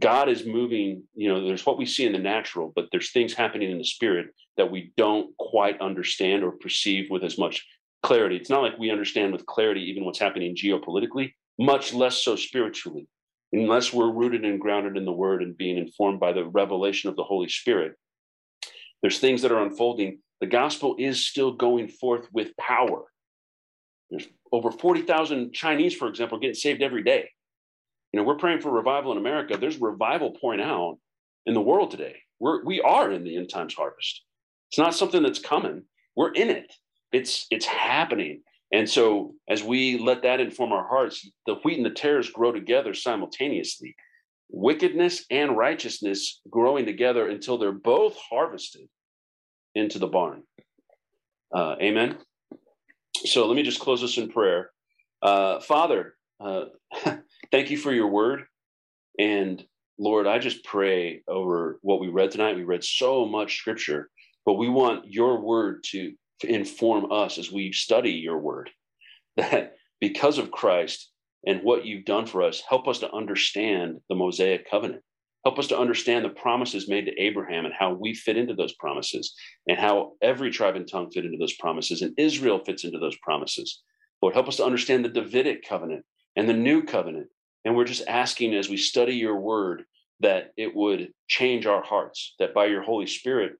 God is moving, you know, there's what we see in the natural, but there's things happening in the spirit that we don't quite understand or perceive with as much clarity. It's not like we understand with clarity even what's happening geopolitically, much less so spiritually. Unless we're rooted and grounded in the word and being informed by the revelation of the Holy Spirit, there's things that are unfolding. The gospel is still going forth with power. There's over 40,000 Chinese, for example, getting saved every day. You know, we're praying for revival in America. There's revival pouring out in the world today. We're we are in the end times harvest. It's not something that's coming. We're in it. It's it's happening. And so as we let that inform our hearts, the wheat and the tares grow together simultaneously. Wickedness and righteousness growing together until they're both harvested into the barn. Uh, amen. So let me just close this in prayer. Uh, Father, uh, thank you for your word. And Lord, I just pray over what we read tonight. We read so much scripture, but we want your word to, inform us as we study your word. That because of Christ and what you've done for us, help us to understand the Mosaic covenant. Help us to understand the promises made to Abraham and how we fit into those promises, and how every tribe and tongue fit into those promises, and Israel fits into those promises. Lord, help us to understand the Davidic covenant and the new covenant. And we're just asking as we study your word that it would change our hearts, that by your Holy Spirit,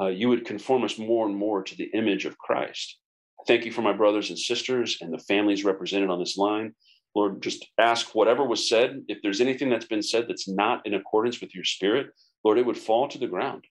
uh, you would conform us more and more to the image of Christ. Thank you for my brothers and sisters and the families represented on this line. Lord, just ask whatever was said. If there's anything that's been said that's not in accordance with your spirit, Lord, it would fall to the ground.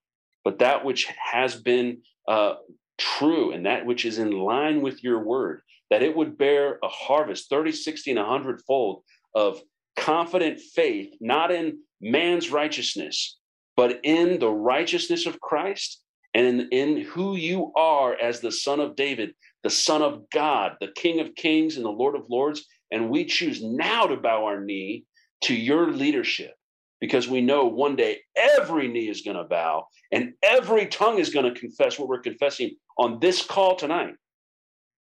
But that which has been uh, true and that which is in line with your word, that it would bear a harvest 30, 60, and 100 fold of confident faith, not in man's righteousness, but in the righteousness of Christ and in, in who you are as the Son of David, the Son of God, the King of Kings and the Lord of Lords. And we choose now to bow our knee to your leadership because we know one day every knee is going to bow and every tongue is going to confess what we're confessing on this call tonight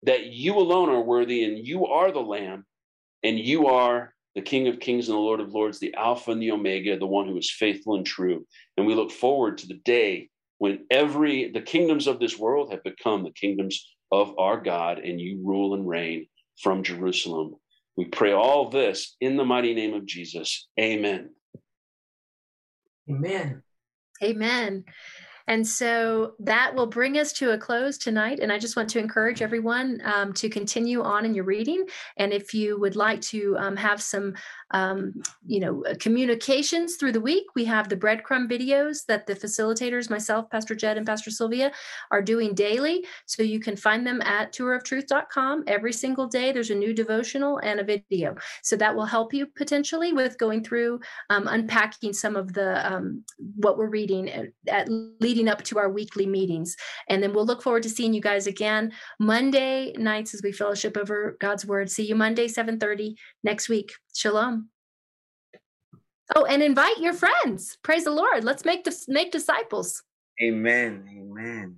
that you alone are worthy and you are the Lamb and you are the King of Kings and the Lord of Lords, the Alpha and the Omega, the one who is faithful and true. And we look forward to the day when every the kingdoms of this world have become the kingdoms of our God and you rule and reign from Jerusalem. We pray all this in the mighty name of Jesus. Amen. Amen. Amen. And so that will bring us to a close tonight. And I just want to encourage everyone um, to continue on in your reading. And if you would like to um, have some um, you know, uh, communications through the week. We have the breadcrumb videos that the facilitators, myself, Pastor Jed, and Pastor Sylvia, are doing daily. So you can find them at touroftruth.com. Every single day, there's a new devotional and a video. So that will help you potentially with going through um, unpacking some of the um, what we're reading at, at leading up to our weekly meetings. And then we'll look forward to seeing you guys again Monday nights as we fellowship over God's word. See you Monday, 7:30 next week. Shalom. Oh, and invite your friends. Praise the Lord. Let's make make disciples. Amen. Amen.